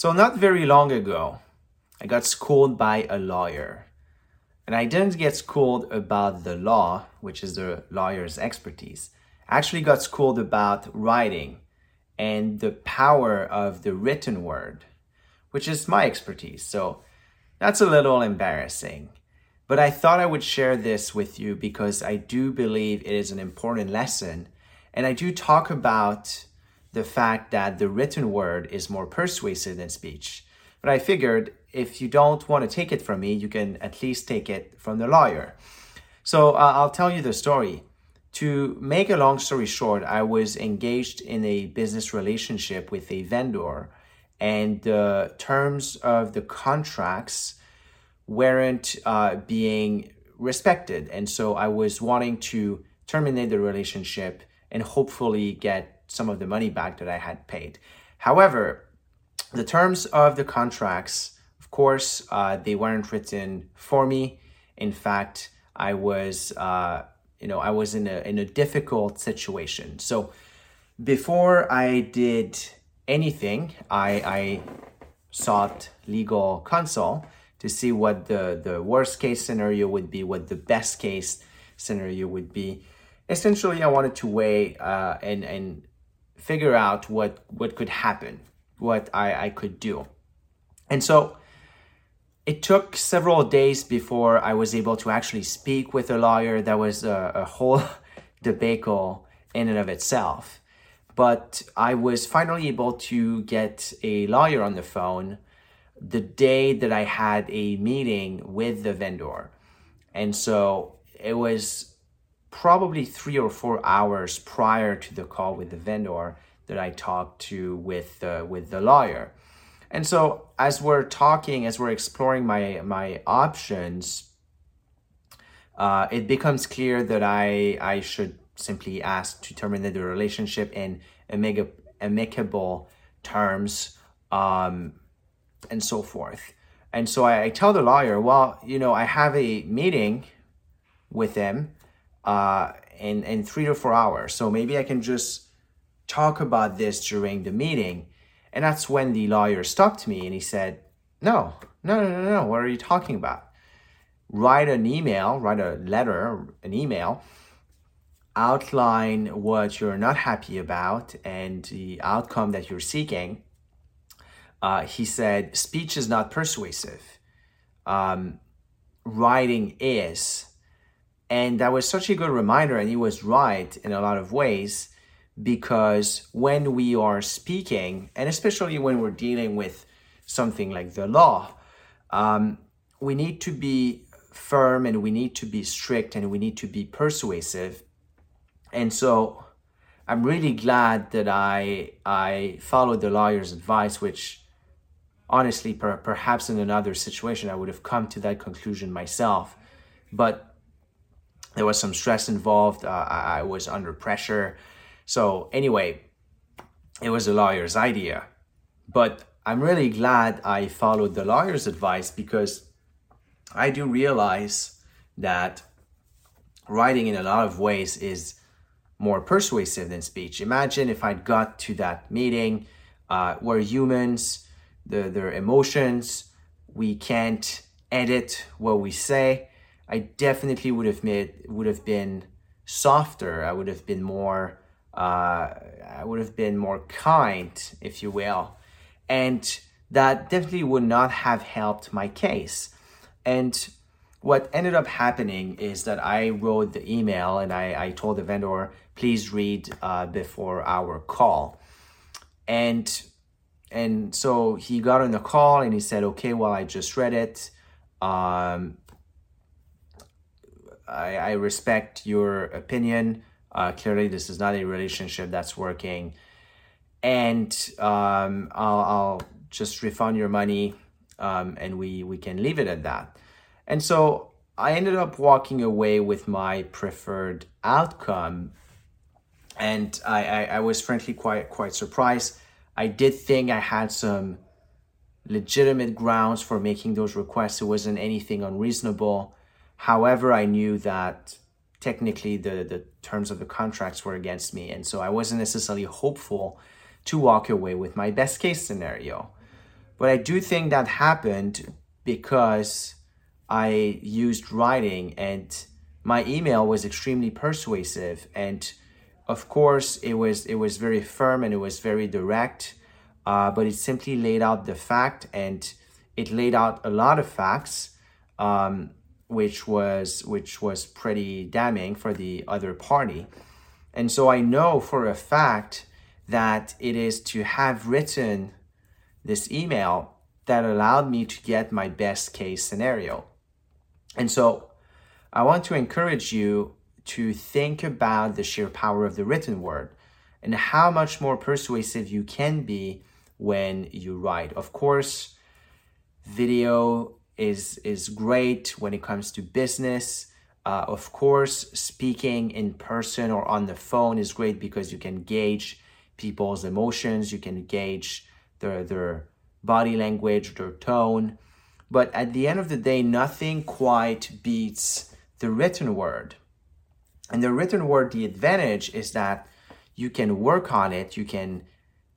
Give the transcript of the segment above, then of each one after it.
So, not very long ago, I got schooled by a lawyer. And I didn't get schooled about the law, which is the lawyer's expertise. I actually got schooled about writing and the power of the written word, which is my expertise. So, that's a little embarrassing. But I thought I would share this with you because I do believe it is an important lesson. And I do talk about the fact that the written word is more persuasive than speech. But I figured if you don't want to take it from me, you can at least take it from the lawyer. So uh, I'll tell you the story. To make a long story short, I was engaged in a business relationship with a vendor, and the terms of the contracts weren't uh, being respected. And so I was wanting to terminate the relationship and hopefully get some of the money back that I had paid. However, the terms of the contracts, of course, uh, they weren't written for me. In fact, I was, uh, you know, I was in a in a difficult situation. So before I did anything, I, I sought legal counsel to see what the, the worst case scenario would be, what the best case scenario would be. Essentially, I wanted to weigh uh, and, and figure out what what could happen, what I, I could do. And so it took several days before I was able to actually speak with a lawyer. That was a, a whole debacle in and of itself. But I was finally able to get a lawyer on the phone the day that I had a meeting with the vendor. And so it was probably three or four hours prior to the call with the vendor that I talked to with uh, with the lawyer. And so as we're talking, as we're exploring my my options, uh, it becomes clear that I I should simply ask to terminate the relationship in amiga, amicable terms, um, and so forth. And so I, I tell the lawyer, well, you know, I have a meeting with him uh, in, in three to four hours. So maybe I can just talk about this during the meeting. And that's when the lawyer stopped me and he said, No, no, no, no, no. What are you talking about? Write an email, write a letter, an email, outline what you're not happy about and the outcome that you're seeking. Uh, he said, Speech is not persuasive. Um, writing is. And that was such a good reminder, and he was right in a lot of ways because when we are speaking, and especially when we're dealing with something like the law, um, we need to be firm and we need to be strict and we need to be persuasive. And so I'm really glad that I I followed the lawyer's advice, which honestly, per, perhaps in another situation, I would have come to that conclusion myself. But there was some stress involved. Uh, I, was under pressure. So, anyway, it was a lawyer's idea. But I'm really glad I followed the lawyer's advice because I do realize that writing in a lot of ways is more persuasive than speech. Imagine if I'd got to that meeting, uh, we're humans, the, their emotions, we can't edit what we say. I definitely would have made would have been softer. I would have been more uh, I would have been more kind, if you will, and that definitely would not have helped my case. And what ended up happening is that I wrote the email and I, I told the vendor, please read uh, before our call. And and so he got on the call and he said, okay, well, I just read it. Um, I, I respect your opinion. Uh, clearly, this is not a relationship that's working. And um, I'll, I'll just refund your money. um, and we we can leave it at that. And so I ended up walking away with my preferred outcome, and I, I, I was frankly quite quite surprised. I did think I had some legitimate grounds for making those requests. It wasn't anything unreasonable. However, I knew that technically the, the terms of the contracts were against me. And so I wasn't necessarily hopeful to walk away with my best case scenario. But I do think that happened because I used writing and my email was extremely persuasive and of course it was it was very firm and it was very direct uh, but it simply laid out the fact and it laid out a lot of facts um, which was which was pretty damning for the other party and so i know for a fact that it is to have written this email that allowed me to get my best case scenario and so i want to encourage you to think about the sheer power of the written word and how much more persuasive you can be when you write. Of course, video is is great when it comes to business. Uh, of course, speaking in person or on the phone is great because you can gauge people's emotions, you can gauge their their body language, their tone. But at the end of the day, nothing quite beats the written word. And the written word, the advantage is that you can work on it, you can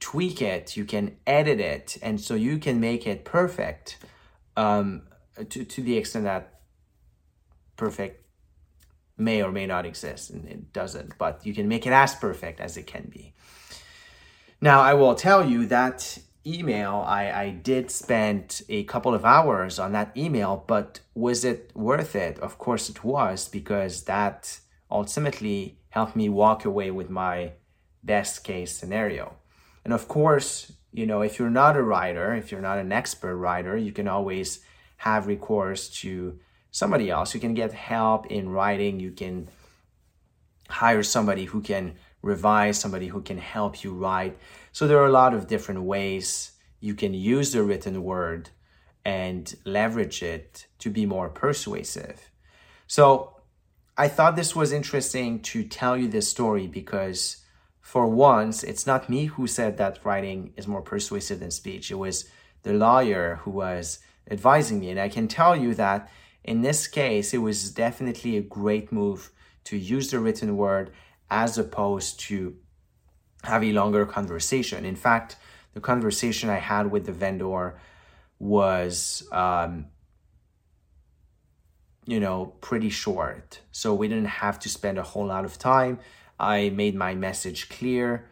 tweak it, you can edit it, and so you can make it perfect um, Uh, to, to the extent that perfect may or may not exist, and it doesn't, but you can make it as perfect as it can be. Now, I will tell you that email, I, I did spend a couple of hours on that email, but was it worth it? Of course it was, because that ultimately helped me walk away with my best case scenario. And of course, you know, if you're not a writer, if you're not an expert writer, you can always have recourse to somebody else. You can get help in writing. You can hire somebody who can revise, somebody who can help you write. So there are a lot of different ways you can use the written word and leverage it to be more persuasive. So I thought this was interesting to tell you this story because for once, it's not me who said that writing is more persuasive than speech. It was the lawyer who was advising me. And I can tell you that in this case, it was definitely a great move to use the written word as opposed to have a longer conversation. In fact, the conversation I had with the vendor was, um, you know, pretty short. So we didn't have to spend a whole lot of time. I made my message clear.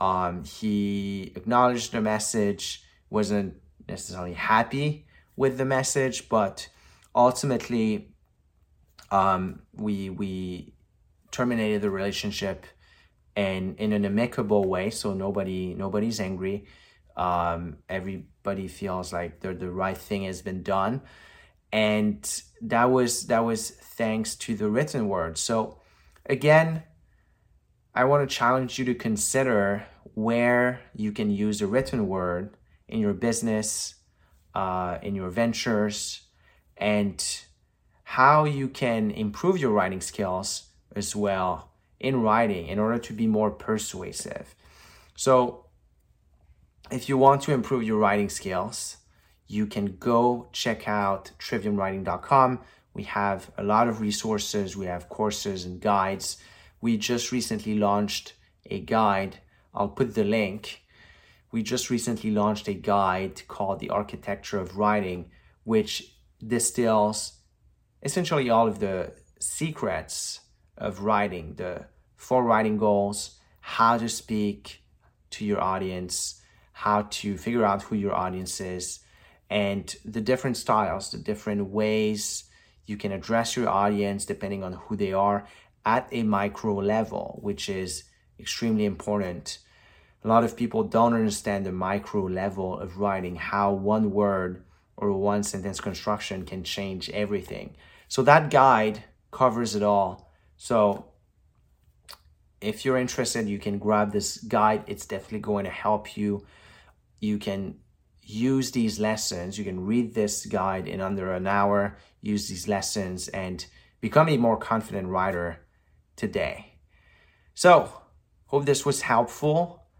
Um, he acknowledged the message, wasn't necessarily happy with the message, but ultimately, um, we we terminated the relationship and in an amicable way. So nobody nobody's angry. Um, everybody feels like the the right thing has been done, and that was that was thanks to the written word. So again I want to challenge you to consider where you can use the written word in your business, uh, in your ventures, and how you can improve your writing skills as well in writing in order to be more persuasive. So, if you want to improve your writing skills, you can go check out triviumwriting.com. We have a lot of resources, we have courses and guides we just recently launched a guide. I'll put the link. We just recently launched a guide called The Architecture of Writing, which distills essentially all of the secrets of writing, the four writing goals, how to speak to your audience, how to figure out who your audience is, and the different styles, the different ways you can address your audience depending on who they are, at a micro level, which is extremely important. A lot of people don't understand the micro level of writing, how one word or one sentence construction can change everything. So that guide covers it all. So if you're interested, you can grab this guide. It's definitely going to help you. You can use these lessons. You can read this guide in under an hour, use these lessons, and become a more confident writer today. So, hope this was helpful,